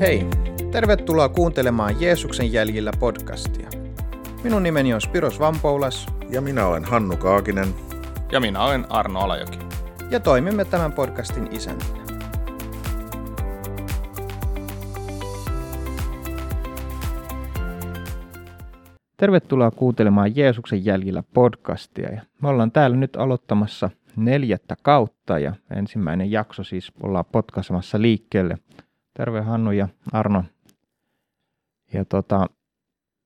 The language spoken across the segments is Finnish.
Hei, tervetuloa kuuntelemaan Jeesuksen jäljillä podcastia. Minun nimeni on Spiros Vampoulas. Ja minä olen Hannu Kaakinen. Ja minä olen Arno Alajoki. Ja toimimme tämän podcastin isäntinä. Tervetuloa kuuntelemaan Jeesuksen jäljillä podcastia. Ja me ollaan täällä nyt aloittamassa neljättä kautta ja ensimmäinen jakso siis ollaan potkasemassa liikkeelle. Terve Hannu ja Arno. Ja tota,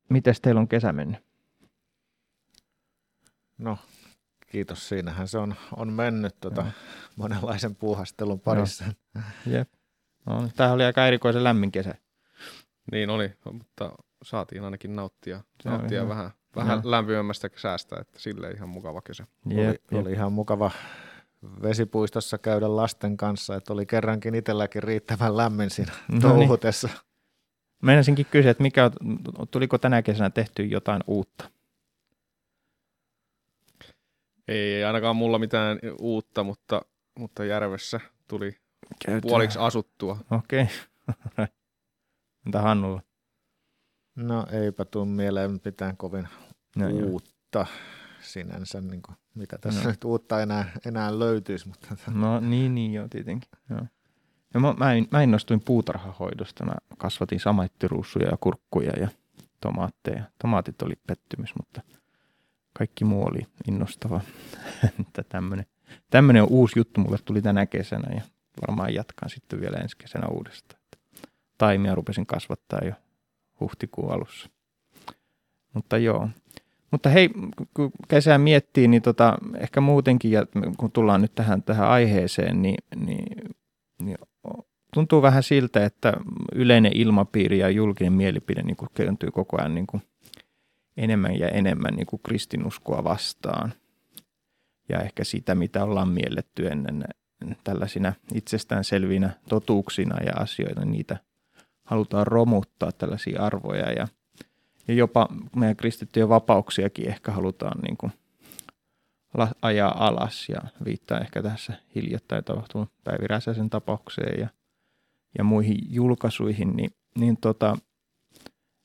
miten teillä on kesä mennyt? No, kiitos. Siinähän se on, on mennyt tota, monenlaisen puuhastelun parissa. Jep. No, tämä oli aika erikoisen lämmin kesä. Niin oli, mutta saatiin ainakin nauttia, nauttia vähän, vähän lämpimämmästä kesästä, että sille ihan mukava kesä. Jep, oli, jep. oli ihan mukava vesipuistossa käydä lasten kanssa, että oli kerrankin itselläkin riittävän lämmin siinä no touhutessa. Niin. Meinasinkin kysyä, että mikä, tuliko tänä kesänä tehty jotain uutta? Ei ainakaan mulla mitään uutta, mutta, mutta järvessä tuli Käytään. puoliksi asuttua. Okei. Okay. Entä Hannulla? No eipä tule mieleen mitään kovin no, uutta joo. sinänsä, niin kuin, mitä tässä no. nyt uutta enää, enää löytyisi. Mutta... No niin, niin joo, tietenkin. Joo. Ja mä, mä, mä innostuin puutarhahoidosta. Mä kasvatin samaittiruussuja ja kurkkuja ja tomaatteja. Tomaatit oli pettymys, mutta kaikki muu oli innostava. tämmönen, tämmönen uusi juttu mulle tuli tänä kesänä ja varmaan jatkan sitten vielä ensi kesänä uudestaan. Taimia rupesin kasvattaa jo huhtikuun alussa. Mutta joo. Mutta hei, kun kesää miettii, niin tota, ehkä muutenkin, ja kun tullaan nyt tähän, tähän aiheeseen, niin, niin, niin tuntuu vähän siltä, että yleinen ilmapiiri ja julkinen mielipide niin kääntyy koko ajan niin kuin enemmän ja enemmän niin kuin kristinuskoa vastaan. Ja ehkä sitä, mitä ollaan mielletty ennen tällaisina itsestäänselvinä totuuksina ja asioita, niitä halutaan romuttaa tällaisia arvoja ja, ja jopa meidän kristittyjä vapauksiakin ehkä halutaan niin kuin ajaa alas ja viittaa ehkä tässä hiljattain tapahtunut Päivi Räsäsen tapaukseen ja, ja muihin julkaisuihin, niin, niin tota,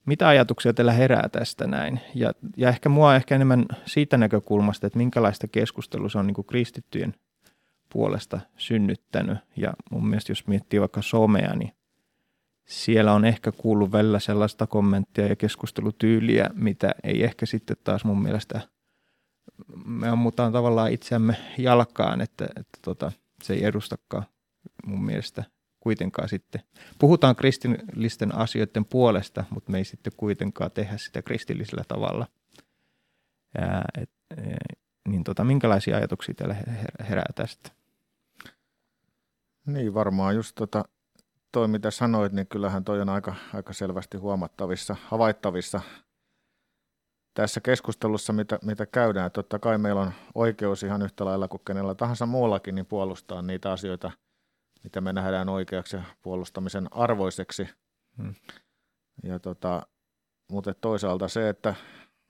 mitä ajatuksia teillä herää tästä näin? Ja, ja ehkä mua ehkä enemmän siitä näkökulmasta, että minkälaista keskustelua se on niin kuin kristittyjen puolesta synnyttänyt. Ja mun mielestä jos miettii vaikka somea, niin siellä on ehkä kuullut välillä sellaista kommenttia ja keskustelutyyliä, mitä ei ehkä sitten taas mun mielestä, me ammutaan tavallaan itseämme jalkaan, että, että tota, se ei edustakaan mun mielestä kuitenkaan sitten. Puhutaan kristillisten asioiden puolesta, mutta me ei sitten kuitenkaan tehdä sitä kristillisellä tavalla. Ja, et, e, niin tota, minkälaisia ajatuksia teillä herää tästä? Niin, varmaan just tota, toi mitä sanoit, niin kyllähän toi on aika, aika selvästi huomattavissa, havaittavissa tässä keskustelussa, mitä, mitä käydään. Totta kai meillä on oikeus ihan yhtä lailla kuin kenellä tahansa muullakin niin puolustaa niitä asioita – mitä me nähdään oikeaksi ja puolustamisen arvoiseksi. Hmm. Ja tota, mutta toisaalta se, että,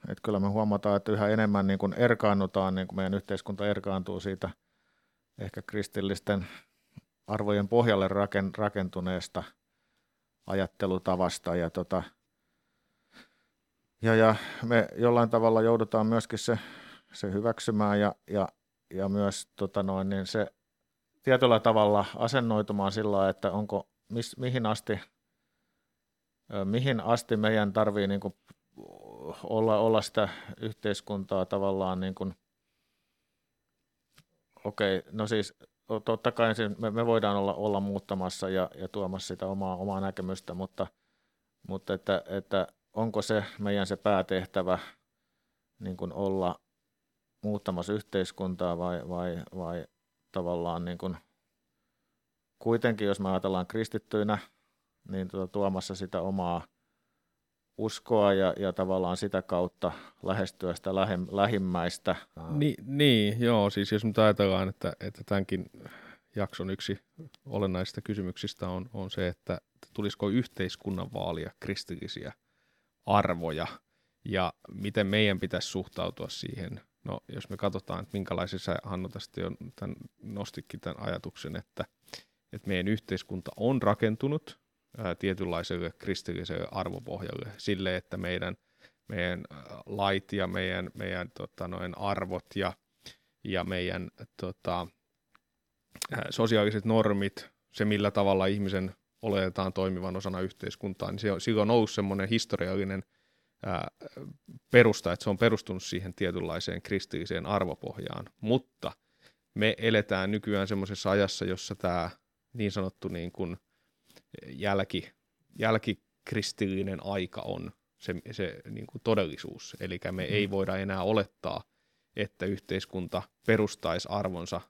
että kyllä me huomataan, että yhä enemmän niin kuin erkaannutaan, niin kuin meidän yhteiskunta erkaantuu siitä ehkä kristillisten arvojen pohjalle rakentuneesta ajattelutavasta. Ja, tota, ja, ja me jollain tavalla joudutaan myöskin se, se hyväksymään ja, ja, ja myös tota noin, niin se tietyllä tavalla asennoitumaan sillä että onko, mis, mihin asti mihin asti meidän tarvii niin kuin olla, olla sitä yhteiskuntaa tavallaan niin kuin, okei, okay, no siis totta kai me, me voidaan olla, olla muuttamassa ja, ja tuomassa sitä omaa, omaa näkemystä, mutta, mutta että, että onko se meidän se päätehtävä niin kuin olla muuttamassa yhteiskuntaa vai, vai, vai tavallaan niin kuin kuitenkin, jos me ajatellaan kristittyinä, niin tuota, tuomassa sitä omaa uskoa ja, ja tavallaan sitä kautta lähestyä sitä lähem, lähimmäistä. Ni, niin, joo, siis jos nyt ajatellaan, että, että tämänkin jakson yksi olennaisista kysymyksistä on, on se, että tulisiko yhteiskunnan vaalia kristillisiä arvoja ja miten meidän pitäisi suhtautua siihen No, jos me katsotaan, että minkälaisissa, Hannu tästä jo tämän, nostikin tämän ajatuksen, että, että meidän yhteiskunta on rakentunut tietynlaiselle kristilliselle arvopohjalle, sille, että meidän, meidän lait ja meidän, meidän tota, noin arvot ja, ja meidän tota, sosiaaliset normit, se millä tavalla ihmisen oletetaan toimivan osana yhteiskuntaa, niin se on, silloin on noussut semmoinen historiallinen ää, perusta, että se on perustunut siihen tietynlaiseen kristilliseen arvopohjaan. Mutta me eletään nykyään semmoisessa ajassa, jossa tämä niin sanottu niin kuin jälki, jälkikristillinen aika on se, se niin kuin todellisuus. Eli me mm. ei voida enää olettaa, että yhteiskunta perustaisi arvonsa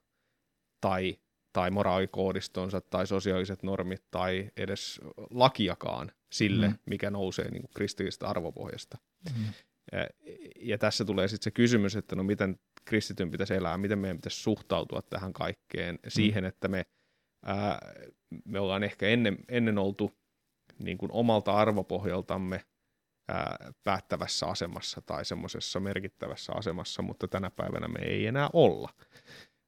tai tai moraalikoodistonsa tai sosiaaliset normit tai edes lakiakaan sille, mm. mikä nousee niin kuin kristillisestä arvopohjasta. Mm. Ja, ja tässä tulee sitten se kysymys, että no miten kristityn pitäisi elää, miten meidän pitäisi suhtautua tähän kaikkeen, mm. siihen, että me, ää, me ollaan ehkä ennen, ennen oltu niin kuin omalta arvopohjaltamme ää, päättävässä asemassa tai semmoisessa merkittävässä asemassa, mutta tänä päivänä me ei enää olla.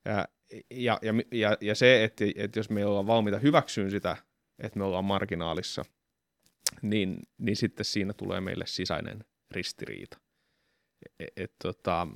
Ja, ja, ja, ja, ja se, että, että jos me ollaan valmiita hyväksyyn sitä, että me ollaan marginaalissa, niin, niin sitten siinä tulee meille sisäinen ristiriita. Et, et, tota,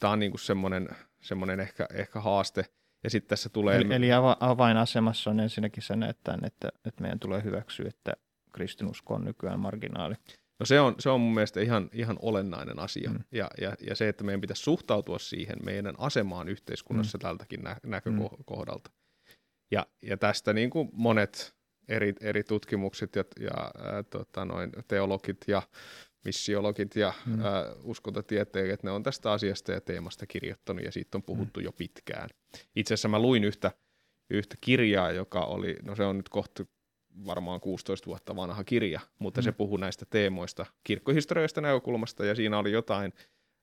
Tämä on niinku semmoinen, semmoinen ehkä, ehkä haaste. Ja sitten tässä tulee... Eli, eli avainasemassa on ensinnäkin sen, että, että, että meidän tulee hyväksyä, että kristinusko on nykyään marginaali. No se on, se on mun mielestä ihan, ihan olennainen asia. Mm. Ja, ja, ja se, että meidän pitäisi suhtautua siihen meidän asemaan yhteiskunnassa mm. tältäkin nä- näkökohdalta. Mm. Ja, ja tästä niin kuin monet eri, eri tutkimukset ja, ja ää, tota noin, teologit ja missiologit ja mm. ää, uskontotieteilijät, ne on tästä asiasta ja teemasta kirjoittanut ja siitä on puhuttu mm. jo pitkään. Itse asiassa mä luin yhtä, yhtä kirjaa, joka oli, no se on nyt kohta varmaan 16 vuotta vanha kirja, mutta mm. se puhuu näistä teemoista kirkkohistoriasta näkökulmasta ja siinä oli jotain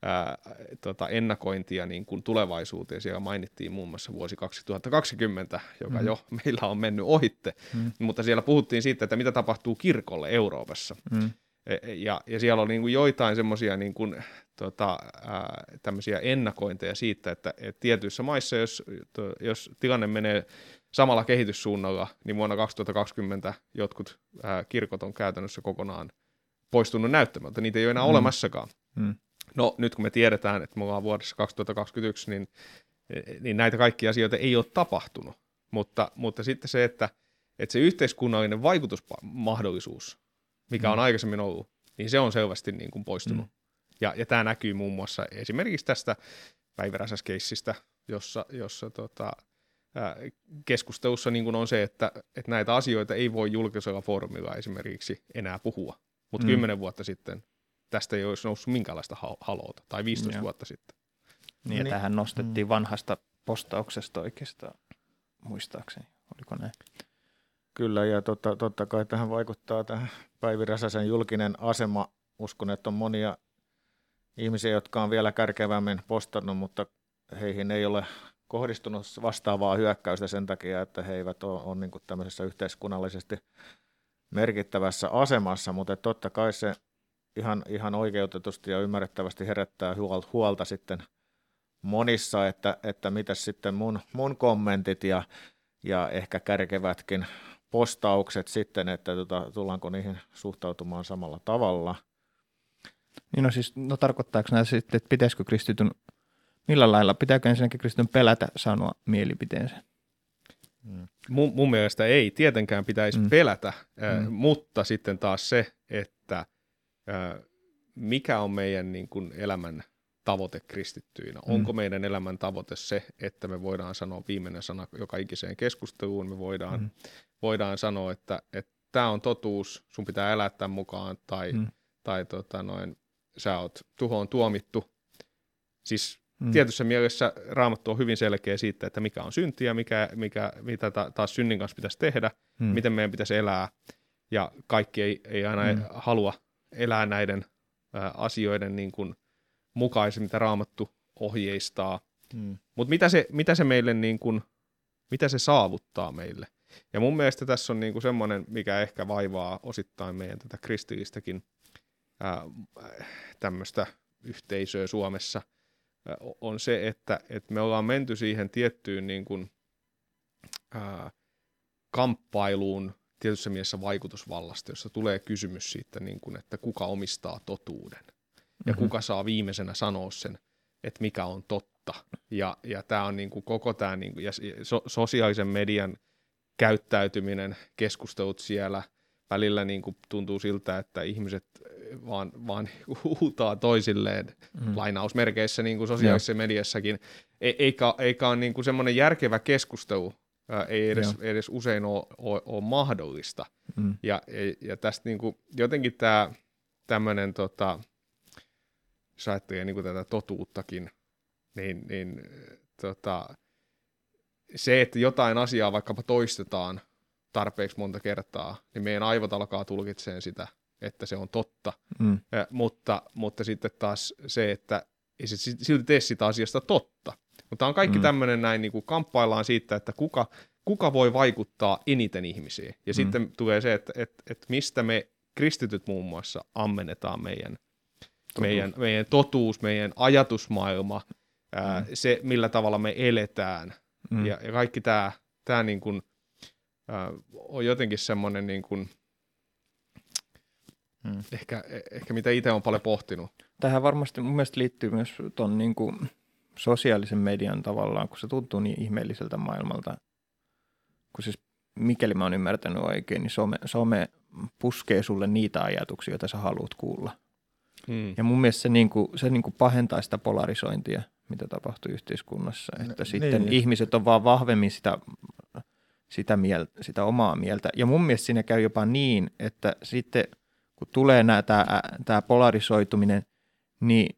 ää, tota, ennakointia niin kuin tulevaisuuteen. Siellä mainittiin muun muassa vuosi 2020, joka mm. jo meillä on mennyt ohitte, mm. mutta siellä puhuttiin siitä, että mitä tapahtuu kirkolle Euroopassa. Mm. E, e, ja, ja siellä oli niin kuin joitain semmoisia niin kuin, tota, tämmöisiä ennakointeja siitä, että, että tietyissä maissa, jos, to, jos tilanne menee samalla kehityssuunnalla, niin vuonna 2020 jotkut ää, kirkot on käytännössä kokonaan poistunut näyttämältä. Niitä ei ole enää mm. olemassakaan. Mm. No nyt kun me tiedetään, että me ollaan vuodessa 2021, niin, niin näitä kaikkia asioita ei ole tapahtunut. Mutta, mutta sitten se, että, että se yhteiskunnallinen vaikutusmahdollisuus, mikä mm. on aikaisemmin ollut, niin se on selvästi niin kuin poistunut. Mm. Ja, ja tämä näkyy muun muassa esimerkiksi tästä päiväräsäskeissistä, jossa, jossa tota, keskustelussa niin kuin on se, että, että näitä asioita ei voi julkisella foorumilla esimerkiksi enää puhua. Mutta mm. kymmenen vuotta sitten tästä ei olisi noussut minkäänlaista haloota, tai 15 Joo. vuotta sitten. Niin, ja niin. tähän nostettiin mm. vanhasta postauksesta oikeastaan, muistaakseni. Oliko näin? Kyllä, ja totta, totta kai tähän vaikuttaa tähän Päivi Räsäsen julkinen asema. Uskon, että on monia ihmisiä, jotka on vielä kärkevämmin postannut, mutta heihin ei ole kohdistunut vastaavaa hyökkäystä sen takia, että he eivät ole, ole niin tämmöisessä yhteiskunnallisesti merkittävässä asemassa, mutta totta kai se ihan, ihan oikeutetusti ja ymmärrettävästi herättää huolta, sitten monissa, että, että mitä sitten mun, mun kommentit ja, ja ehkä kärkevätkin postaukset sitten, että tota, tullaanko niihin suhtautumaan samalla tavalla. Niin no siis, no tarkoittaako nämä sitten, että pitäisikö kristityn millä lailla pitääkö ensinnäkin kristityn pelätä sanoa mielipiteensä? Mm. Mun, mun mielestä ei tietenkään pitäisi mm. pelätä, äh, mm. mutta sitten taas se, että äh, mikä on meidän niin kuin, elämän tavoite kristittyinä. Mm. Onko meidän elämän tavoite se, että me voidaan sanoa viimeinen sana joka ikiseen keskusteluun, me voidaan, mm. voidaan sanoa, että tämä on totuus, sun pitää elää tämän mukaan, tai, mm. tai tota, noin, sä oot tuhoon tuomittu. Siis Mm. Tietyssä mielessä raamattu on hyvin selkeä siitä, että mikä on syntiä, mikä, mikä, mitä ta, taas synnin kanssa pitäisi tehdä, mm. miten meidän pitäisi elää. Ja kaikki ei, ei aina mm. halua elää näiden ä, asioiden niin kuin mukaisesti, mitä raamattu ohjeistaa. Mm. Mutta mitä se, mitä se meille, niin kuin, mitä se saavuttaa meille? Ja mun mielestä tässä on niin kuin semmoinen, mikä ehkä vaivaa osittain meidän tätä kristillistäkin tämmöistä yhteisöä Suomessa – on se, että, että me ollaan menty siihen tiettyyn niin kuin, ää, kamppailuun tietyssä mielessä vaikutusvallasta, jossa tulee kysymys siitä, niin kuin, että kuka omistaa totuuden ja mm-hmm. kuka saa viimeisenä sanoa sen, että mikä on totta. Ja, ja tämä on niin kuin koko tämä niin kuin, ja so, sosiaalisen median käyttäytyminen, keskustelut siellä, välillä niin kuin tuntuu siltä, että ihmiset vaan, vaan huutaa toisilleen mm. lainausmerkeissä niin kuin sosiaalisessa Joo. mediassakin, e, eikä, eikä ole niin kuin semmoinen järkevä keskustelu ei edes, edes usein ole, ole, ole mahdollista. Mm. Ja, ja tästä niin kuin, jotenkin tämä tämmöinen, tota, ajattelee niin kuin tätä totuuttakin, niin, niin tota, se, että jotain asiaa vaikkapa toistetaan tarpeeksi monta kertaa, niin meidän aivot alkaa tulkitsemaan sitä, että se on totta. Mm. Ja, mutta, mutta sitten taas se, että ei se silti tee sitä asiasta totta. Mutta on kaikki mm. tämmöinen näin, niin kuin kamppaillaan siitä, että kuka, kuka voi vaikuttaa eniten ihmisiin. Ja mm. sitten tulee se, että, että, että mistä me kristityt muun muassa ammennetaan meidän totuus, meidän, meidän, totuus, meidän ajatusmaailma, mm. ää, se millä tavalla me eletään. Mm. Ja, ja kaikki tämä, tämä niin kuin, ää, on jotenkin semmoinen niin kuin, mm. ehkä, ehkä mitä itse on paljon pohtinut. Tähän varmasti mun mielestä liittyy myös tuon niin kuin sosiaalisen median tavallaan, kun se tuntuu niin ihmeelliseltä maailmalta. Kun siis mikäli mä oon ymmärtänyt oikein, niin some, some puskee sulle niitä ajatuksia, joita sä haluat kuulla. Hmm. Ja mun mielestä se, niin kuin, se niin kuin pahentaa sitä polarisointia, mitä tapahtuu yhteiskunnassa. Että N- sitten niin. ihmiset on vaan vahvemmin sitä, sitä, mieltä, sitä omaa mieltä. Ja mun mielestä siinä käy jopa niin, että sitten kun tulee tämä polarisoituminen, niin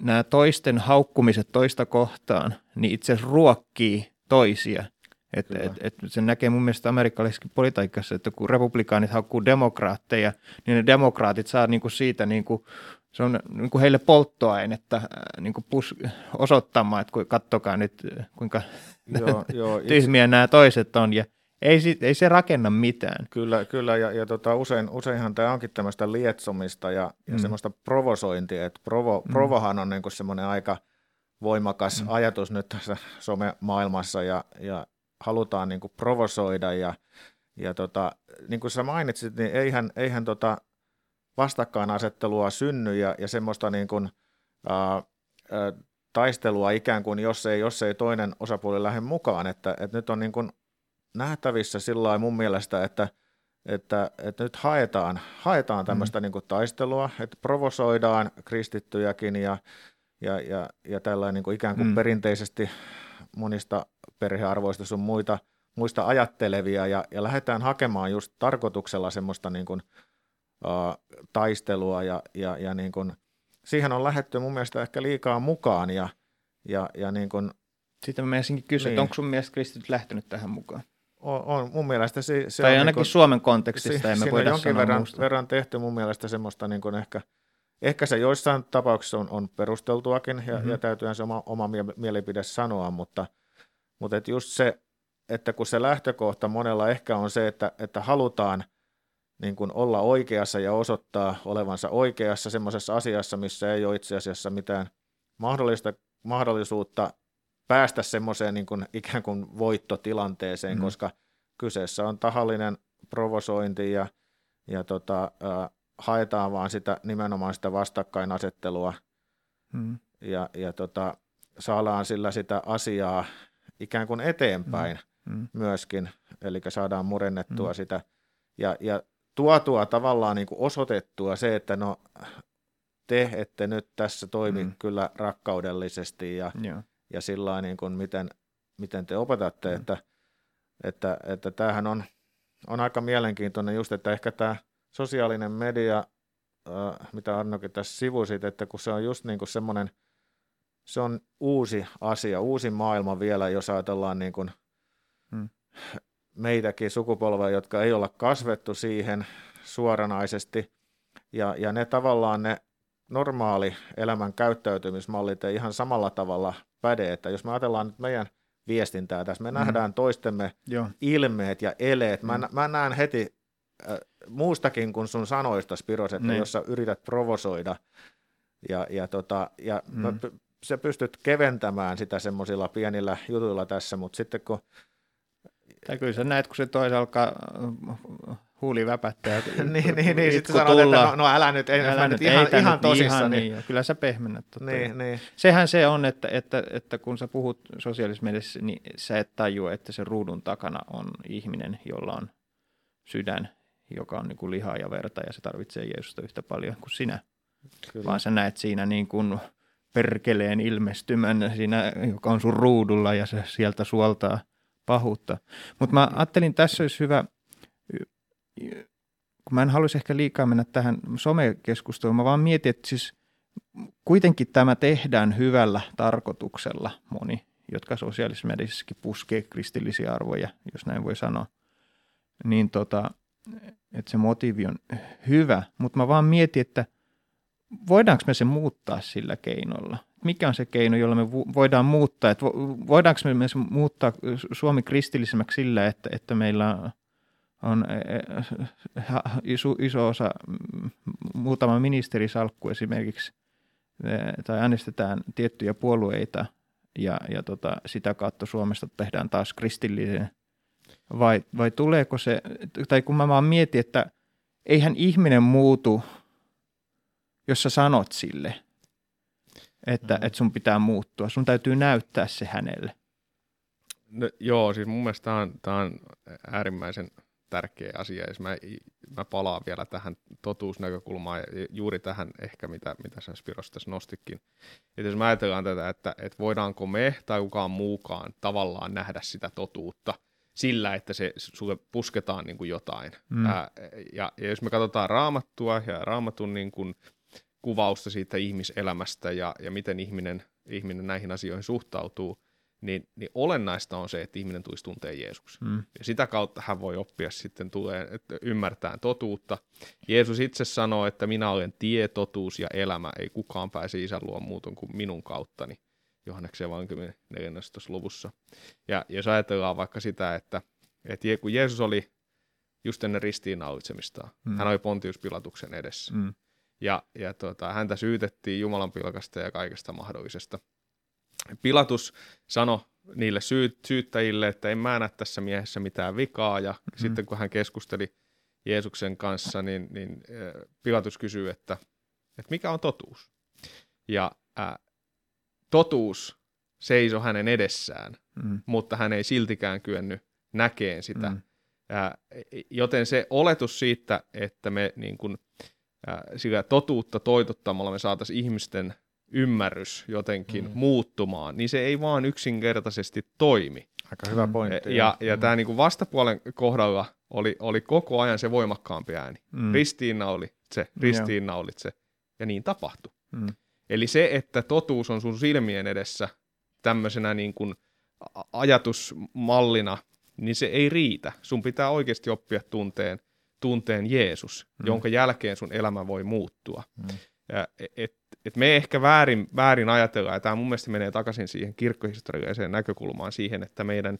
nämä toisten haukkumiset toista kohtaan, niin itse asiassa ruokkii toisia. Et, et, et se näkee mun mielestä amerikkalaisessakin politiikassa, että kun republikaanit haukkuu demokraatteja, niin ne demokraatit saa niinku siitä, niinku, se on niinku heille polttoainetta niinku pus, osoittamaan, että kattokaa nyt kuinka joo, joo, tyhmiä itse... nämä toiset on. Ja ei, ei se rakenna mitään. Kyllä, kyllä ja, ja tota, usein, useinhan tämä onkin tämmöistä lietsomista ja, mm. ja semmoista provosointia, että provo, mm. provohan on niinku semmoinen aika voimakas mm. ajatus nyt tässä some-maailmassa ja, ja halutaan niinku provosoida ja, ja tota, niin kuin sä mainitsit, niin eihän, eihän tota vastakkainasettelua synny ja, ja semmoista niin kuin, ää, ää, taistelua ikään kuin, jos ei, jos ei toinen osapuoli lähde mukaan, että, että nyt on niin kuin nähtävissä sillä mun mielestä, että, että, että nyt haetaan, haetaan tämmöistä mm. niin kuin taistelua, että provosoidaan kristittyjäkin ja, ja, ja, ja tällainen niin kuin ikään kuin mm. perinteisesti monista perhearvoista sun muita, muista ajattelevia ja, ja lähdetään hakemaan just tarkoituksella semmoista niin kuin, taistelua ja, ja, ja niin kuin, siihen on lähetty mun mielestä ehkä liikaa mukaan ja, ja, ja niin kuin, sitten mä menisinkin kysyä, niin. onko sun mielestä kristityt lähtenyt tähän mukaan? on, on mun mielestä se, se tai on ainakin niin kuin, Suomen kontekstista emme voida jonkin verran, verran tehty mun mielestä semmoista niin kuin ehkä, ehkä se joissain tapauksissa on, on perusteltuakin ja, mm-hmm. ja täytyyhän se oma, oma mielipide sanoa, mutta, mutta et just se, että kun se lähtökohta monella ehkä on se, että, että halutaan niin kuin olla oikeassa ja osoittaa olevansa oikeassa semmoisessa asiassa, missä ei ole itse asiassa mitään mahdollista, mahdollisuutta päästä semmoiseen niin kuin ikään kuin voittotilanteeseen, mm. koska kyseessä on tahallinen provosointi ja, ja tota, äh, haetaan vaan sitä nimenomaan sitä vastakkainasettelua mm. ja, ja tota, saadaan sillä sitä asiaa ikään kuin eteenpäin mm. Mm. myöskin, eli saadaan murennettua mm. sitä ja, ja tuotua tavallaan niin kuin osoitettua se, että no te ette nyt tässä toimi mm. kyllä rakkaudellisesti ja, yeah ja sillä niin kuin miten, miten te opetatte, mm. että, että, että tämähän on, on aika mielenkiintoinen just, että ehkä tämä sosiaalinen media, äh, mitä Arnokin tässä sivusit, että kun se on just niin kuin semmoinen, se on uusi asia, uusi maailma vielä, jos ajatellaan niin kuin mm. Meitäkin sukupolvea, jotka ei olla kasvettu siihen suoranaisesti, ja, ja ne tavallaan ne normaali elämän käyttäytymismallit ei ihan samalla tavalla päde, että jos me ajatellaan nyt meidän viestintää tässä, me mm. nähdään toistemme Joo. ilmeet ja eleet, mä, mm. mä näen heti äh, muustakin kuin sun sanoista, Spiros, että niin. jos sä yrität provosoida ja, ja, tota, ja mm. mä, sä pystyt keventämään sitä semmoisilla pienillä jutuilla tässä, mutta sitten kun Tai kyllä sä näet, kun se toisa alkaa äh, huuli väpättää. niin, niin, niin. sitten sanot, että no, no, älä nyt, ei, älä nyt ihan, ei, ihan tosissaan. Ihan niin. niin. Kyllä sä pehmennät. Totta. Niin, niin. Sehän se on, että, että, että kun sä puhut sosiaalisessa mielessä, niin sä et tajua, että se ruudun takana on ihminen, jolla on sydän, joka on niin kuin lihaa ja verta ja se tarvitsee Jeesusta yhtä paljon kuin sinä. Kyllä. Vaan sä näet siinä niin kuin perkeleen ilmestymän siinä, joka on sun ruudulla ja se sieltä suoltaa pahuutta. Mutta mä ajattelin, tässä olisi hyvä, kun mä en haluaisi ehkä liikaa mennä tähän somekeskusteluun, mä vaan mietin, että siis kuitenkin tämä tehdään hyvällä tarkoituksella moni, jotka sosiaalisessa mediassakin puskee kristillisiä arvoja, jos näin voi sanoa. Niin tota, että se motiivi on hyvä, mutta mä vaan mietin, että voidaanko me se muuttaa sillä keinolla? Mikä on se keino, jolla me voidaan muuttaa? Että voidaanko me muuttaa Suomi kristillisemmäksi sillä, että, että meillä on e, e, iso, iso osa, muutama ministerisalkku esimerkiksi, e, tai äänestetään tiettyjä puolueita ja, ja tota, sitä kautta Suomesta tehdään taas kristillinen – vai, vai tuleeko se, tai kun mä vaan mietin, että eihän ihminen muutu, jos sä sanot sille, että, mm. että sun pitää muuttua. Sun täytyy näyttää se hänelle. No, joo, siis mun mielestä tämä on, tämä on äärimmäisen tärkeä asia. Ja mä, mä palaan vielä tähän totuusnäkökulmaan ja juuri tähän ehkä, mitä, mitä sä Spiros tässä nostikin. Että jos mä ajatellaan tätä, että, että voidaanko me tai kukaan muukaan tavallaan nähdä sitä totuutta – sillä, että se sulle pusketaan niin kuin jotain. Mm. Ää, ja, ja jos me katsotaan raamattua ja raamatun niin kuin kuvausta siitä ihmiselämästä ja, ja miten ihminen, ihminen näihin asioihin suhtautuu, niin, niin olennaista on se, että ihminen tulisi tuntea Jeesuksen. Mm. Ja sitä kautta hän voi oppia sitten tulee, että ymmärtää totuutta. Jeesus itse sanoo, että minä olen tie, totuus ja elämä. Ei kukaan pääse isän luo muuten kuin minun kauttani. Johanneksen evankeliumin 14. luvussa. Ja jos ajatellaan vaikka sitä, että, että kun Jeesus oli just ennen ristiinnaulitsemistaan, mm. hän oli Pontius Pilatuksen edessä. Mm. Ja, ja tuota, häntä syytettiin Jumalan pilkasta ja kaikesta mahdollisesta. Pilatus sanoi niille syy, syyttäjille, että en mä näe tässä miehessä mitään vikaa, ja mm. sitten kun hän keskusteli Jeesuksen kanssa, niin, niin Pilatus kysyy, että, että mikä on totuus? Ja äh, totuus seisoi hänen edessään, mm. mutta hän ei siltikään kyennyt näkeen sitä. Mm. Ää, joten se oletus siitä, että me niin kun, ää, sillä totuutta toitottamalla me saataisiin ihmisten ymmärrys jotenkin mm. muuttumaan, niin se ei vaan yksinkertaisesti toimi. Aika hyvä pointti. Ja, ja mm. tämä niin vastapuolen kohdalla oli, oli koko ajan se voimakkaampi ääni. Mm. Ristiinnaulitse, ristiinnaulitse. Ja niin tapahtui. Mm. Eli se, että totuus on sun silmien edessä tämmöisenä niin kuin ajatusmallina, niin se ei riitä. Sun pitää oikeasti oppia tunteen, tunteen Jeesus, mm. jonka jälkeen sun elämä voi muuttua. Mm. Ja et, et me ehkä väärin, väärin ajatellaan, ja tämä mun mielestä menee takaisin siihen kirkkohistorialliseen näkökulmaan, siihen, että meidän,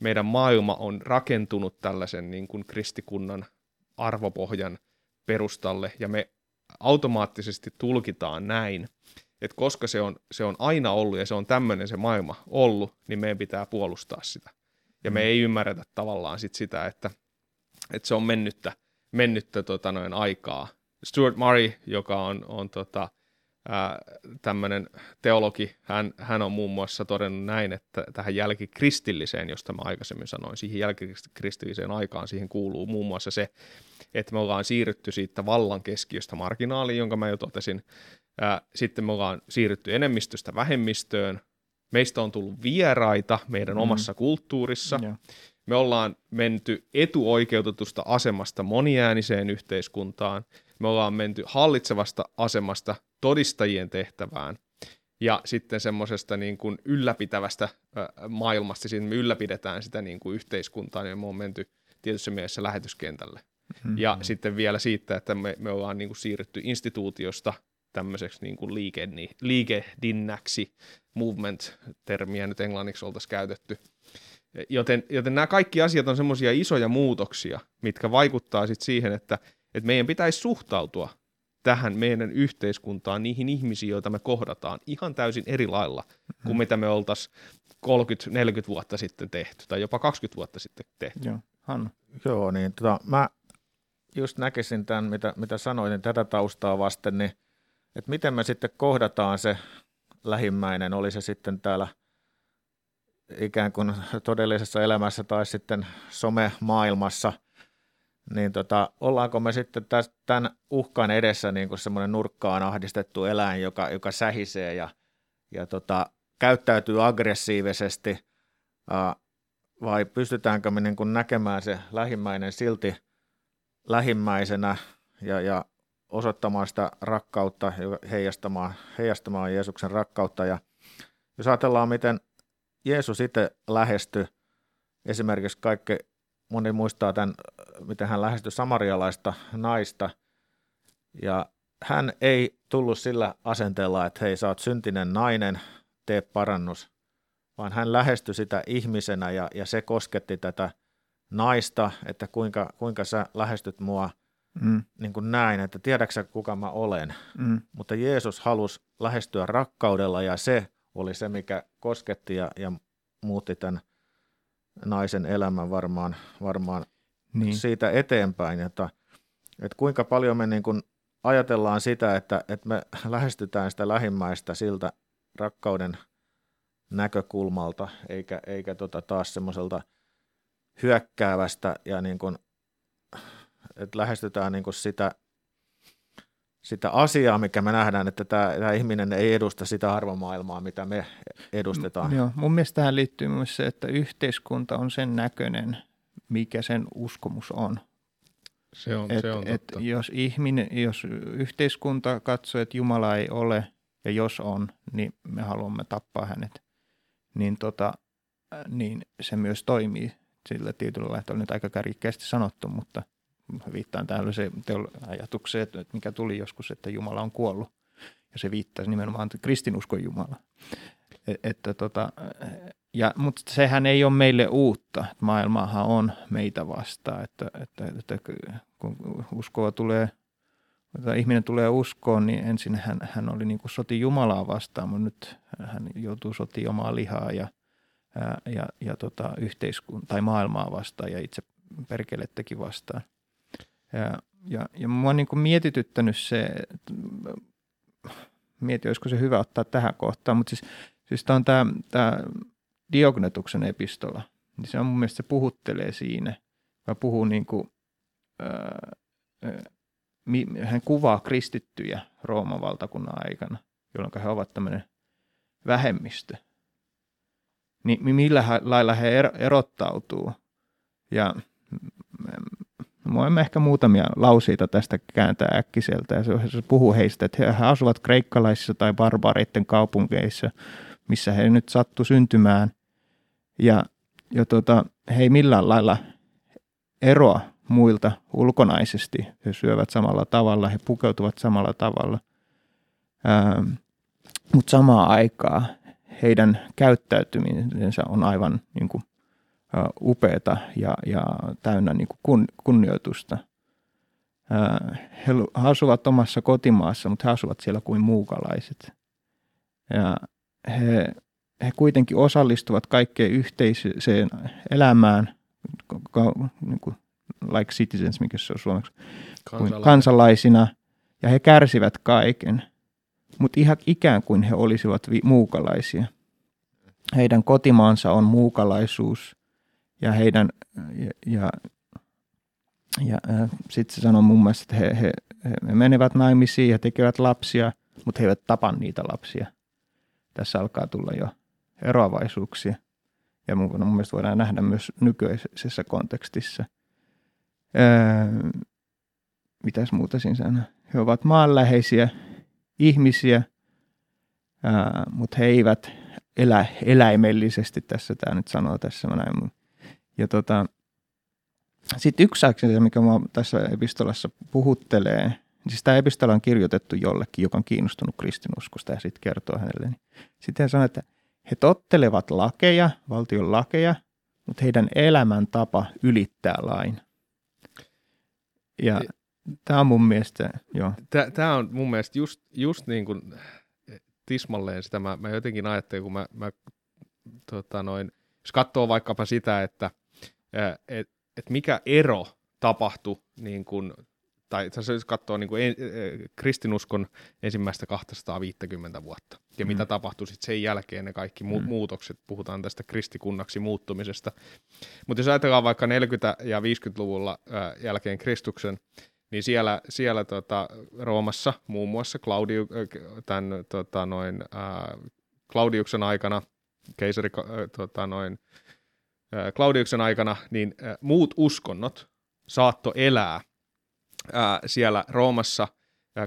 meidän maailma on rakentunut tällaisen niin kuin kristikunnan arvopohjan perustalle, ja me automaattisesti tulkitaan näin, että koska se on, se on aina ollut ja se on tämmöinen se maailma ollut, niin meidän pitää puolustaa sitä. Ja me mm. ei ymmärretä tavallaan sit sitä, että, että se on mennyttä, mennyttä tota noin aikaa. Stuart Murray, joka on, on tota, tämmöinen teologi, hän, hän on muun muassa todennut näin, että tähän jälkikristilliseen, josta mä aikaisemmin sanoin, siihen jälkikristilliseen aikaan, siihen kuuluu muun muassa se, että me ollaan siirrytty siitä vallan keskiöstä marginaaliin, jonka mä jo totesin. Sitten me ollaan siirrytty enemmistöstä vähemmistöön. Meistä on tullut vieraita meidän mm. omassa kulttuurissa. Ja. Me ollaan menty etuoikeutetusta asemasta moniääniseen yhteiskuntaan. Me ollaan menty hallitsevasta asemasta todistajien tehtävään ja sitten semmoisesta niin kuin ylläpitävästä maailmasta, siinä me ylläpidetään sitä niin kuin yhteiskuntaa, niin me on menty tietyssä mielessä lähetyskentälle. Mm-hmm. Ja sitten vielä siitä, että me, me ollaan niin kuin siirrytty instituutiosta tämmöiseksi niin kuin liike, liikedinnäksi, movement-termiä nyt englanniksi oltaisiin käytetty. Joten, joten nämä kaikki asiat on semmoisia isoja muutoksia, mitkä vaikuttaa sitten siihen, että, että meidän pitäisi suhtautua tähän meidän yhteiskuntaan, niihin ihmisiin, joita me kohdataan, ihan täysin eri lailla kuin mm. mitä me oltaisiin 30-40 vuotta sitten tehty, tai jopa 20 vuotta sitten tehty. Joo, Hannu. Joo, niin tota, mä just näkisin tämän, mitä, mitä sanoin, niin tätä taustaa vasten, niin että miten me sitten kohdataan se lähimmäinen, oli se sitten täällä ikään kuin todellisessa elämässä tai sitten some-maailmassa, niin tota, ollaanko me sitten tämän uhkan edessä niin kuin semmoinen nurkkaan ahdistettu eläin, joka, joka sähisee ja, ja tota, käyttäytyy aggressiivisesti, vai pystytäänkö me niin kuin näkemään se lähimmäinen silti lähimmäisenä ja, ja osoittamaan sitä rakkautta, heijastamaan, heijastamaan Jeesuksen rakkautta. Ja jos ajatellaan, miten Jeesus itse lähestyi, esimerkiksi kaikki, moni muistaa tämän, miten hän lähestyi samarialaista naista, ja hän ei tullut sillä asenteella, että hei, sä oot syntinen nainen, tee parannus, vaan hän lähestyi sitä ihmisenä ja, ja se kosketti tätä naista, että kuinka, kuinka sä lähestyt mua mm. niin kuin näin, että tiedäksä kuka mä olen. Mm. Mutta Jeesus halusi lähestyä rakkaudella ja se oli se, mikä kosketti ja, ja muutti tämän naisen elämän varmaan, varmaan niin. siitä eteenpäin. Että, että kuinka paljon me niin kuin ajatellaan sitä, että, että me lähestytään sitä lähimmäistä siltä rakkauden näkökulmalta, eikä, eikä tota taas semmoiselta hyökkäävästä ja niin kuin, että lähestytään niin kuin sitä, sitä asiaa, mikä me nähdään, että tämä, tämä ihminen ei edusta sitä arvomaailmaa, mitä me edustetaan. Joo, mun mielestä tähän liittyy myös se, että yhteiskunta on sen näköinen, mikä sen uskomus on. Se on, et, se on et jos, ihminen, jos yhteiskunta katsoo, että Jumala ei ole, ja jos on, niin me haluamme tappaa hänet, niin, tota, niin se myös toimii sillä tietyllä lailla, on nyt aika kärjikkäästi sanottu, mutta viittaan se ajatukseen, että mikä tuli joskus, että Jumala on kuollut. Ja se viittasi nimenomaan kristinuskon Jumala. E, että tota, ja, mutta sehän ei ole meille uutta. Maailmahan on meitä vastaan. Että, että, että kun uskoa tulee, tai ihminen tulee uskoon, niin ensin hän, hän oli niin kuin soti Jumalaa vastaan, mutta nyt hän joutuu sotiin omaa lihaa ja, ja, ja tota, yhteiskunta tai maailmaa vastaan ja itse perkelettäkin vastaan. Ja, ja, ja mua on niin kuin mietityttänyt se, mietin, olisiko se hyvä ottaa tähän kohtaan, mutta siis, siis tämä on tämä, tämä Diognetuksen epistola, niin se on mun mielestä se puhuttelee siinä, vai puhuu niin kuin, ää, hän kuvaa kristittyjä Rooman valtakunnan aikana, jolloin he ovat tämmöinen vähemmistö. Niin millä lailla he erottautuu. Ja voimme ehkä muutamia lauseita tästä kääntää äkkiseltä. Ja se, puhuu heistä, että he asuvat kreikkalaisissa tai barbareiden kaupungeissa, missä he nyt sattu syntymään. Ja, ja tota, he ei millään lailla eroa muilta ulkonaisesti. He syövät samalla tavalla, he pukeutuvat samalla tavalla. Ähm, Mutta samaan aikaa heidän käyttäytymisensä on aivan niin kuin, upeata ja, ja täynnä niin kuin kun, kunnioitusta. He asuvat omassa kotimaassa, mutta he asuvat siellä kuin muukalaiset. Ja he, he kuitenkin osallistuvat kaikkeen yhteiseen elämään, niin kuin like citizens, mikä se on suomeksi, Kansalainen. kansalaisina, ja he kärsivät kaiken, mutta ihan ikään kuin he olisivat vi- muukalaisia. Heidän kotimaansa on muukalaisuus, ja heidän, ja, ja, ja äh, sitten se sanoo mun mielestä, että he, he, he menevät naimisiin ja tekevät lapsia, mutta he eivät tapa niitä lapsia. Tässä alkaa tulla jo eroavaisuuksia. Ja mun, mun mielestä voidaan nähdä myös nykyisessä kontekstissa. Öö, mitäs muuta siinä sanoo? He ovat maanläheisiä ihmisiä, öö, mutta he eivät elä eläimellisesti tässä, tämä nyt sanoo tässä näin. Ja tota, sitten yksi asia, mikä minua tässä epistolassa puhuttelee, siis tämä epistola on kirjoitettu jollekin, joka on kiinnostunut kristinuskosta ja sitten kertoo hänelle. Niin sitten hän sanoo, että he tottelevat lakeja, valtion lakeja, mutta heidän elämäntapa ylittää lain. Ja, Tämä on mun mielestä, joo. Tämä on mun mielestä just, just niin kuin tismalleen sitä. Mä, mä jotenkin ajattelin, kun mä, mä tota noin, jos katsoo vaikkapa sitä, että et, et mikä ero tapahtui niin kuin tai jos katsoo niin kuin en, kristinuskon ensimmäistä 250 vuotta, ja mm. mitä tapahtui sitten sen jälkeen, ne kaikki mu- mm. muutokset, puhutaan tästä kristikunnaksi muuttumisesta. Mutta jos ajatellaan vaikka 40- ja 50-luvulla äh, jälkeen Kristuksen, niin siellä, siellä tota, Roomassa muun muassa Claudiu, tämän, tota, noin, äh, Claudiuksen aikana, keisari tota, noin, Claudiuksen aikana, niin muut uskonnot saatto elää ää, siellä Roomassa,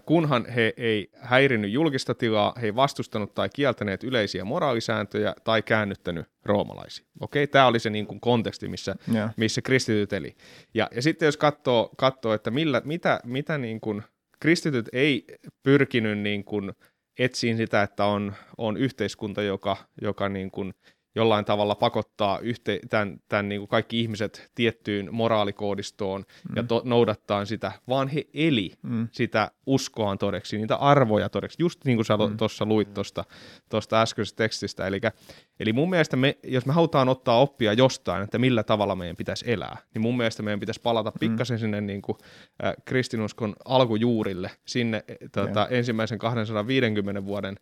kunhan he ei häirinnyt julkista tilaa, he ei vastustanut tai kieltäneet yleisiä moraalisääntöjä tai käännyttänyt roomalaisia. Okei, tämä oli se niin kuin konteksti, missä, yeah. missä kristityt eli. Ja, ja sitten jos katsoo, katsoo että millä, mitä, mitä niin kuin kristityt ei pyrkinyt niin kuin etsiin sitä, että on, on yhteiskunta, joka, joka niin kuin jollain tavalla pakottaa yhte, tämän, tämän niin kuin kaikki ihmiset tiettyyn moraalikoodistoon mm. ja to, noudattaa sitä, vaan he eli mm. sitä uskoaan todeksi, niitä arvoja todeksi, just niin kuin sä mm. tuossa luit tuosta äskeisestä tekstistä. Eli, eli mun mielestä, me, jos me halutaan ottaa oppia jostain, että millä tavalla meidän pitäisi elää, niin mun mielestä meidän pitäisi palata mm. pikkasen sinne niin kuin, äh, kristinuskon alkujuurille, sinne tota, ensimmäisen 250 vuoden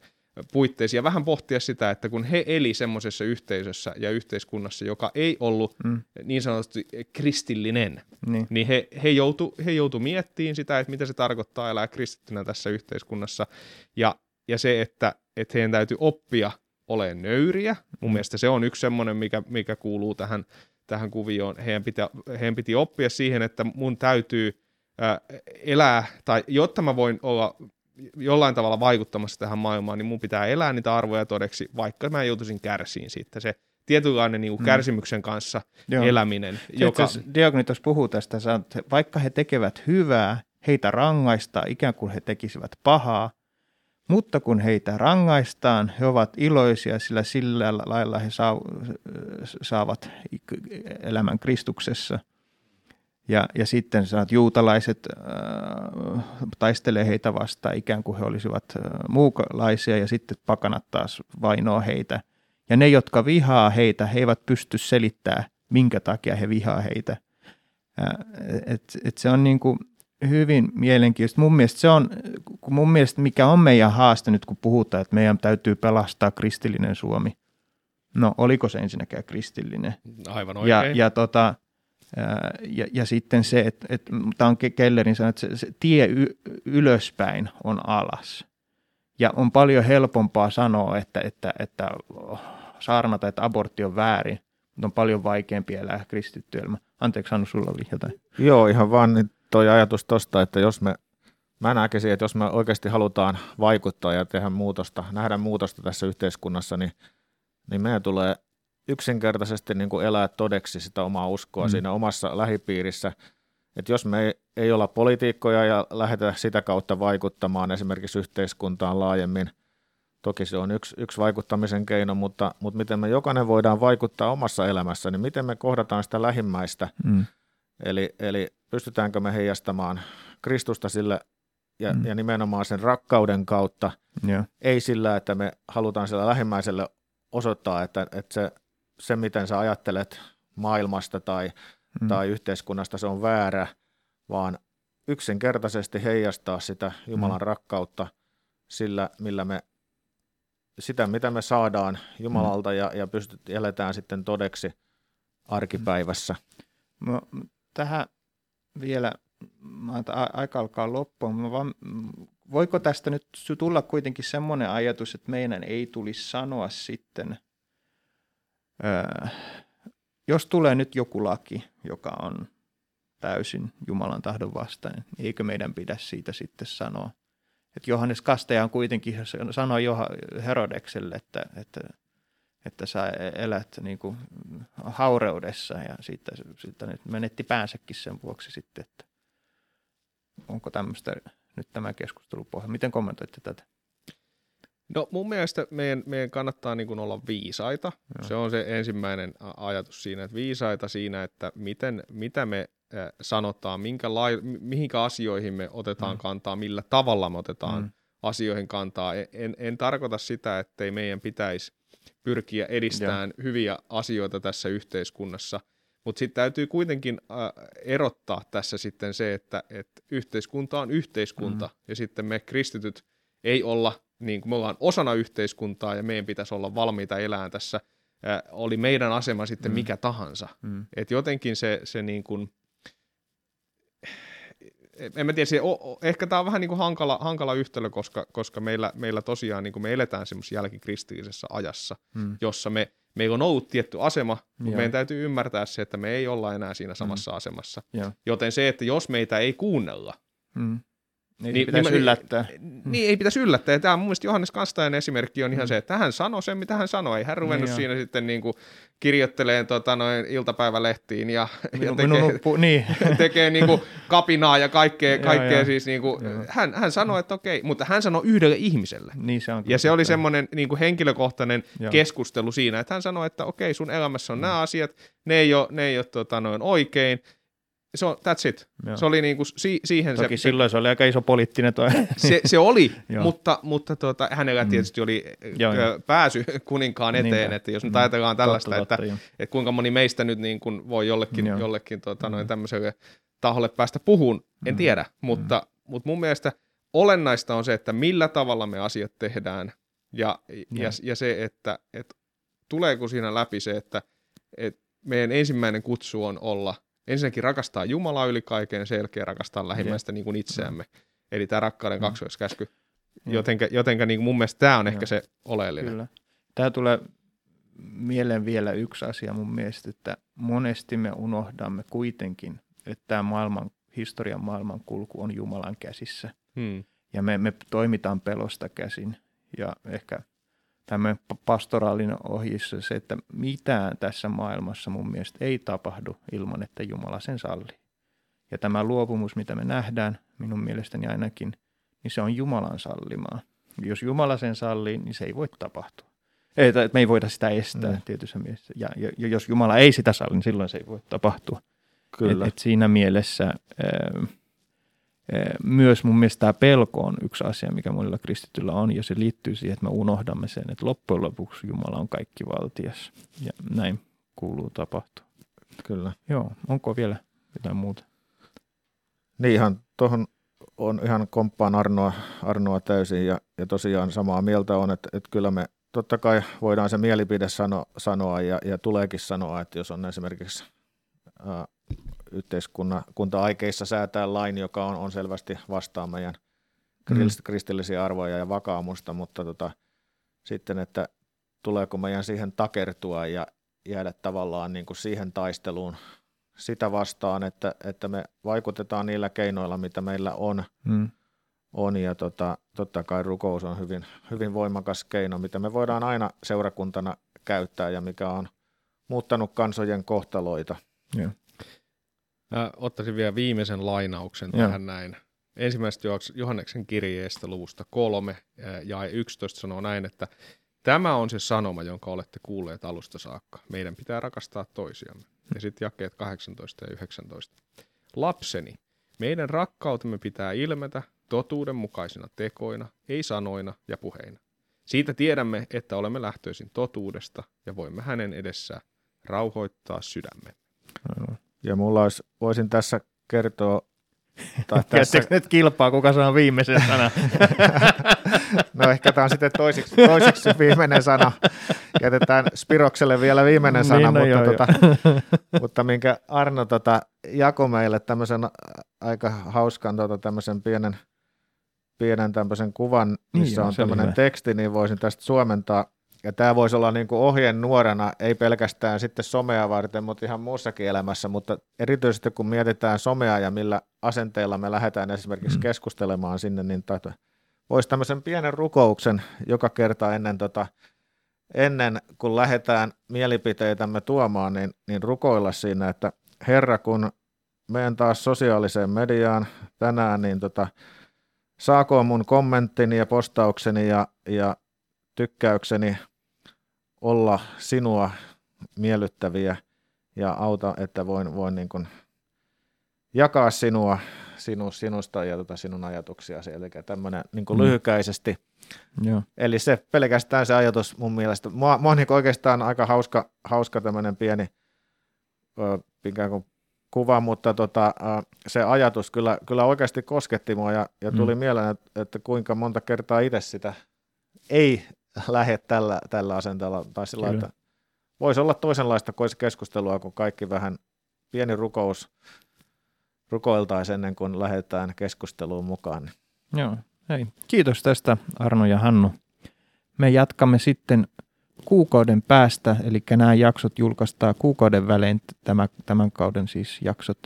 puitteisiin ja vähän pohtia sitä, että kun he eli semmoisessa yhteisössä ja yhteiskunnassa, joka ei ollut mm. niin sanotusti kristillinen, niin, niin he, he joutu, he joutu miettimään sitä, että mitä se tarkoittaa elää kristittynä tässä yhteiskunnassa ja, ja se, että, että heidän täytyy oppia olemaan nöyriä. Mun mm. mielestä se on yksi semmoinen, mikä, mikä kuuluu tähän, tähän kuvioon. Heidän piti, heidän piti oppia siihen, että mun täytyy elää, tai jotta mä voin olla jollain tavalla vaikuttamassa tähän maailmaan, niin mun pitää elää niitä arvoja todeksi, vaikka mä joutuisin kärsiin siitä. Se tietynlainen niin kuin mm. kärsimyksen kanssa Joo. eläminen. Joka... Diognitos puhuu tästä, että vaikka he tekevät hyvää, heitä rangaistaan ikään kuin he tekisivät pahaa, mutta kun heitä rangaistaan, he ovat iloisia, sillä sillä lailla he saavat elämän Kristuksessa – ja, ja sitten sanat, juutalaiset äh, taistelee heitä vastaan ikään kuin he olisivat äh, muukalaisia ja sitten pakanat taas vainoa heitä. Ja ne, jotka vihaa heitä, he eivät pysty selittämään, minkä takia he vihaa heitä. Äh, et, et se on niin kuin hyvin mielenkiintoista. Mun mielestä se on, kun mun mielestä mikä on meidän haaste nyt, kun puhutaan, että meidän täytyy pelastaa kristillinen Suomi. No, oliko se ensinnäkään kristillinen? Aivan oikein. Ja, ja tota, ja, ja sitten se, että, että tämä on Kellerin sana, että se, se tie ylöspäin on alas. Ja on paljon helpompaa sanoa, että, että, että saarnata, että abortti on väärin, mutta on paljon vaikeampi elää kristitty elämä. Anteeksi, Hannu, sulla oli jotain. Joo, ihan vaan niin toi ajatus tuosta, että jos me, mä näkisin, että jos me oikeasti halutaan vaikuttaa ja tehdä muutosta, nähdä muutosta tässä yhteiskunnassa, niin, niin meidän tulee yksinkertaisesti niin kuin elää todeksi sitä omaa uskoa mm. siinä omassa lähipiirissä. Että jos me ei, ei olla politiikkoja ja lähdetä sitä kautta vaikuttamaan esimerkiksi yhteiskuntaan laajemmin, toki se on yksi, yksi vaikuttamisen keino, mutta, mutta miten me jokainen voidaan vaikuttaa omassa elämässä, niin miten me kohdataan sitä lähimmäistä, mm. eli, eli pystytäänkö me heijastamaan Kristusta sille ja, mm. ja nimenomaan sen rakkauden kautta, yeah. ei sillä, että me halutaan sillä lähimmäiselle osoittaa, että, että se se, miten sä ajattelet maailmasta tai, mm. tai yhteiskunnasta, se on väärä, vaan yksinkertaisesti heijastaa sitä Jumalan mm. rakkautta sillä, millä me, sitä, mitä me saadaan Jumalalta mm. ja, ja pystyt, eletään sitten todeksi arkipäivässä. No, tähän vielä, aika alkaa loppua, vaan, voiko tästä nyt tulla kuitenkin semmoinen ajatus, että meidän ei tulisi sanoa sitten – jos tulee nyt joku laki, joka on täysin Jumalan tahdon vastainen, niin eikö meidän pidä siitä sitten sanoa? Että Johannes Kastajan kuitenkin sanoi Herodekselle, että, että, että sä elät niin kuin haureudessa ja siitä, siitä nyt menetti päänsäkin sen vuoksi sitten, että onko tämmöistä nyt tämä keskustelu pohja. Miten kommentoitte tätä? No mun mielestä meidän, meidän kannattaa niin kuin olla viisaita. Joo. Se on se ensimmäinen ajatus siinä, että viisaita siinä, että miten, mitä me sanotaan, minkä lai, mihinkä asioihin me otetaan Mm. kantaa, millä tavalla me otetaan Mm. asioihin kantaa. En, en, en tarkoita sitä, ettei meidän pitäisi pyrkiä edistämään hyviä asioita tässä yhteiskunnassa, mutta sitten täytyy kuitenkin äh, erottaa tässä sitten se, että, että yhteiskunta on yhteiskunta, mm. ja sitten me kristityt ei olla, niin kuin me ollaan osana yhteiskuntaa, ja meidän pitäisi olla valmiita elämään tässä, äh, oli meidän asema sitten Mm. mikä tahansa. Mm. Et jotenkin se, se niin kuin, en mä tiedä, se, o, o, ehkä tämä on vähän niin kuin hankala, hankala yhtälö, koska, koska meillä, meillä tosiaan niin kuin me eletään semmoisessa jälkikristillisessä ajassa, Mm. jossa me, meillä on ollut tietty asema, mutta Joo. meidän täytyy ymmärtää se, että me ei olla enää siinä samassa Mm. asemassa. Joo. Joten se, että jos meitä ei kuunnella, Mm. Ei Niin- niin, pitäisi niin- yllättää. niin ei pitäisi yllättää. Ja tämä mun mielestä Johannes Kastajan esimerkki on ihan Mm. se, että hän sanoi sen, mitä hän sanoi. Ei hän ruvennut Niin siinä sitten niin kuin kirjoitteleen tota, noin iltapäivälehtiin ja, ja Minun, tekee, minun uppu, niin. tekee niinku kapinaa ja kaikkea, kaikkea joo. siis niinku, Joo. hän, hän sanoi, että okei, mutta hän sanoi yhdelle ihmiselle. niin se on. Ja se oli semmoinen niinku henkilökohtainen Joo. keskustelu siinä, että hän sanoi, että okei, sun elämässä on Mm. nämä asiat, ne ei ole, ne ei ole tota, noin oikein. Se on, that's it. Joo. Se oli niinku si- siihen Toki se, silloin se oli aika iso poliittinen toi. se, se oli, mutta, mutta tuota, hänellä Mm. tietysti oli Joo, joo. pääsy kuninkaan eteen, Niinpä. että jos nyt Mm. ajatellaan tällaista, Totta, että totta, joo. että kuinka moni meistä nyt niin kuin voi jollekin, Joo. jollekin tota, noin Mm. tämmöiselle taholle päästä puhuun, en Mm. tiedä, mutta, mutta mun mielestä olennaista on se, että millä tavalla me asiat tehdään ja, ja, Joo. ja se, että, että tuleeko siinä läpi se, että, että meidän ensimmäinen kutsu on olla ensinnäkin rakastaa Jumalaa yli kaiken sen jälkeen rakastaa lähimmäistä niin kuin itseämme. Eli tämä rakkauden Mm. kaksoiskäsky. Joo. Jotenka, jotenka niin kuin mun mielestä tämä on ehkä Joo. se oleellinen. Kyllä. Tämä tulee mieleen vielä yksi asia mun mielestä, että monesti me unohdamme kuitenkin, että tämä maailman, historian maailmankulku on Jumalan käsissä. Hmm. Ja me, me toimitaan pelosta käsin. Ja ehkä tämmöinen pa- pastoraalinen ohjissa se, että mitään tässä maailmassa mun mielestä ei tapahdu ilman, että Jumala sen sallii. Ja tämä luopumus, mitä me nähdään, minun mielestäni ainakin, niin se on Jumalan sallimaa. Jos Jumala sen sallii, niin se ei voi tapahtua. Ei, että me ei voida sitä estää Mm. tietyssä mielessä. Ja, ja, ja jos Jumala ei sitä salli, niin silloin se ei voi tapahtua. Kyllä. Et, et siinä mielessä ää, myös mun mielestä tämä pelko on yksi asia, mikä monilla kristityillä on, ja se liittyy siihen, että me unohdamme sen, että loppujen lopuksi Jumala on kaikki valtias, ja näin kuuluu tapahtua. Kyllä. Joo, onko vielä jotain muuta? Niin ihan tuohon on ihan komppaan Arnoa, Arnoa täysin ja, ja tosiaan samaa mieltä on, että, että kyllä me totta kai voidaan se mielipide sano, sanoa ja, ja tuleekin sanoa, että jos on esimerkiksi ää, yhteiskunta aikeissa säätää lain, joka on, on selvästi vastaan meidän Mm. krist- kristillisiä arvoja ja vakaumusta, mutta tota, sitten, että tuleeko meidän siihen takertua ja jäädä tavallaan niin kuin siihen taisteluun sitä vastaan, että, että me vaikutetaan niillä keinoilla, mitä meillä on, Mm. on ja tota, totta kai rukous on hyvin, hyvin voimakas keino, mitä me voidaan aina seurakuntana käyttää ja mikä on muuttanut kansojen kohtaloita. Joo. Mä ottaisin vielä viimeisen lainauksen Joo. tähän näin. Ensimmäisestä Johanneksen kirjeestä luvusta kolme ja 11 sanoo näin, että tämä on se sanoma, jonka olette kuulleet alusta saakka. Meidän pitää rakastaa toisiamme. Ja sitten jakeet 18 ja 19. Lapseni, meidän rakkautemme pitää ilmetä totuudenmukaisina tekoina, ei sanoina ja puheina. Siitä tiedämme, että olemme lähtöisin totuudesta ja voimme hänen edessään rauhoittaa sydämme. Aivan. Ja mulla olisi, voisin tässä kertoa, tai tässä, nyt kilpaa, kuka saa viimeisen sanan? no ehkä tämä on sitten toisiksi, toisiksi viimeinen sana. Jätetään Spirokselle vielä viimeinen Niin, sana, no mutta, joo, tota, mutta minkä Arno tota, jakoi meille tämmöisen aika hauskan tota, tämmöisen pienen, pienen tämmöisen kuvan, missä joo, on oli tämmöinen teksti, niin voisin tästä suomentaa. Ja tämä voisi olla niin kuin ohjeen nuorena, ei pelkästään sitten somea varten, mutta ihan muussakin elämässä, mutta erityisesti kun mietitään somea ja millä asenteella me lähdetään esimerkiksi Mm. keskustelemaan sinne, niin tota, voisi tämmöisen pienen rukouksen joka kerta ennen, tota, ennen kun lähdetään mielipiteitämme tuomaan, niin, niin rukoilla siinä, että Herra, kun menen taas sosiaaliseen mediaan tänään, niin tota, saako mun kommenttini ja postaukseni ja, ja tykkäykseni olla sinua miellyttäviä ja auta, että voin, voin niin kuin jakaa sinua, sinu, sinusta ja tota sinun ajatuksia. Eli tämmöinen niin Mm. lyhykäisesti. Joo. Eli se pelkästään se ajatus mun mielestä. Mua, mua on niin oikeastaan aika hauska, hauska tämmöinen pieni ö, ikään kuin kuva, mutta tota, ö, se ajatus kyllä, kyllä oikeasti kosketti mua ja, ja tuli Mm. mieleen, että, että kuinka monta kertaa itse sitä ei lähde tällä, tällä asenteella. Tai sillä Kyllä. että voisi olla toisenlaista keskustelua, kun kaikki vähän pieni rukous rukoiltaisiin ennen kuin lähdetään keskusteluun mukaan. Joo. Hei. Kiitos tästä Arno ja Hannu. Me jatkamme sitten kuukauden päästä, eli nämä jaksot julkaistaan kuukauden välein, tämä, tämän kauden siis jaksot.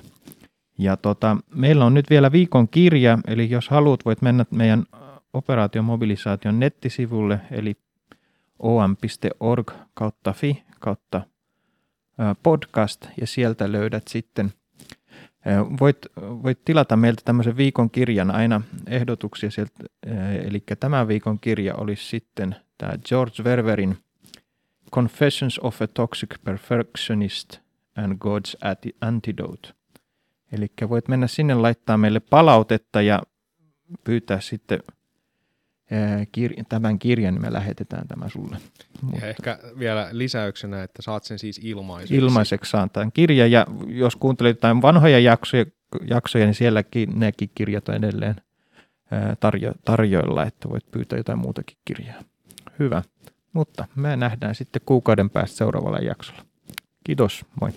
Ja tota, meillä on nyt vielä viikon kirja, eli jos haluat, voit mennä meidän operaatiomobilisaation nettisivulle, eli om.org kautta fi kautta podcast, ja sieltä löydät sitten Voit, voit tilata meiltä tämmöisen viikon kirjan aina ehdotuksia sieltä, eli tämän viikon kirja olisi sitten tämä George Ververin Confessions of a Toxic Perfectionist and God's Antidote. Eli voit mennä sinne laittaa meille palautetta ja pyytää sitten kir- tämän kirjan, niin me lähetetään tämä sulle. Ja ehkä vielä lisäyksenä, että saat sen siis ilmaiseksi. ilmaiseksi saan tämän kirjan. Ja jos kuuntelit jotain vanhoja jaksoja, jaksoja niin sielläkin nekin kirjat on edelleen ää, tarjo, tarjoilla, että voit pyytää jotain muutakin kirjaa. Hyvä. Mutta me nähdään sitten kuukauden päästä seuraavalla jaksolla. Kiitos, moi.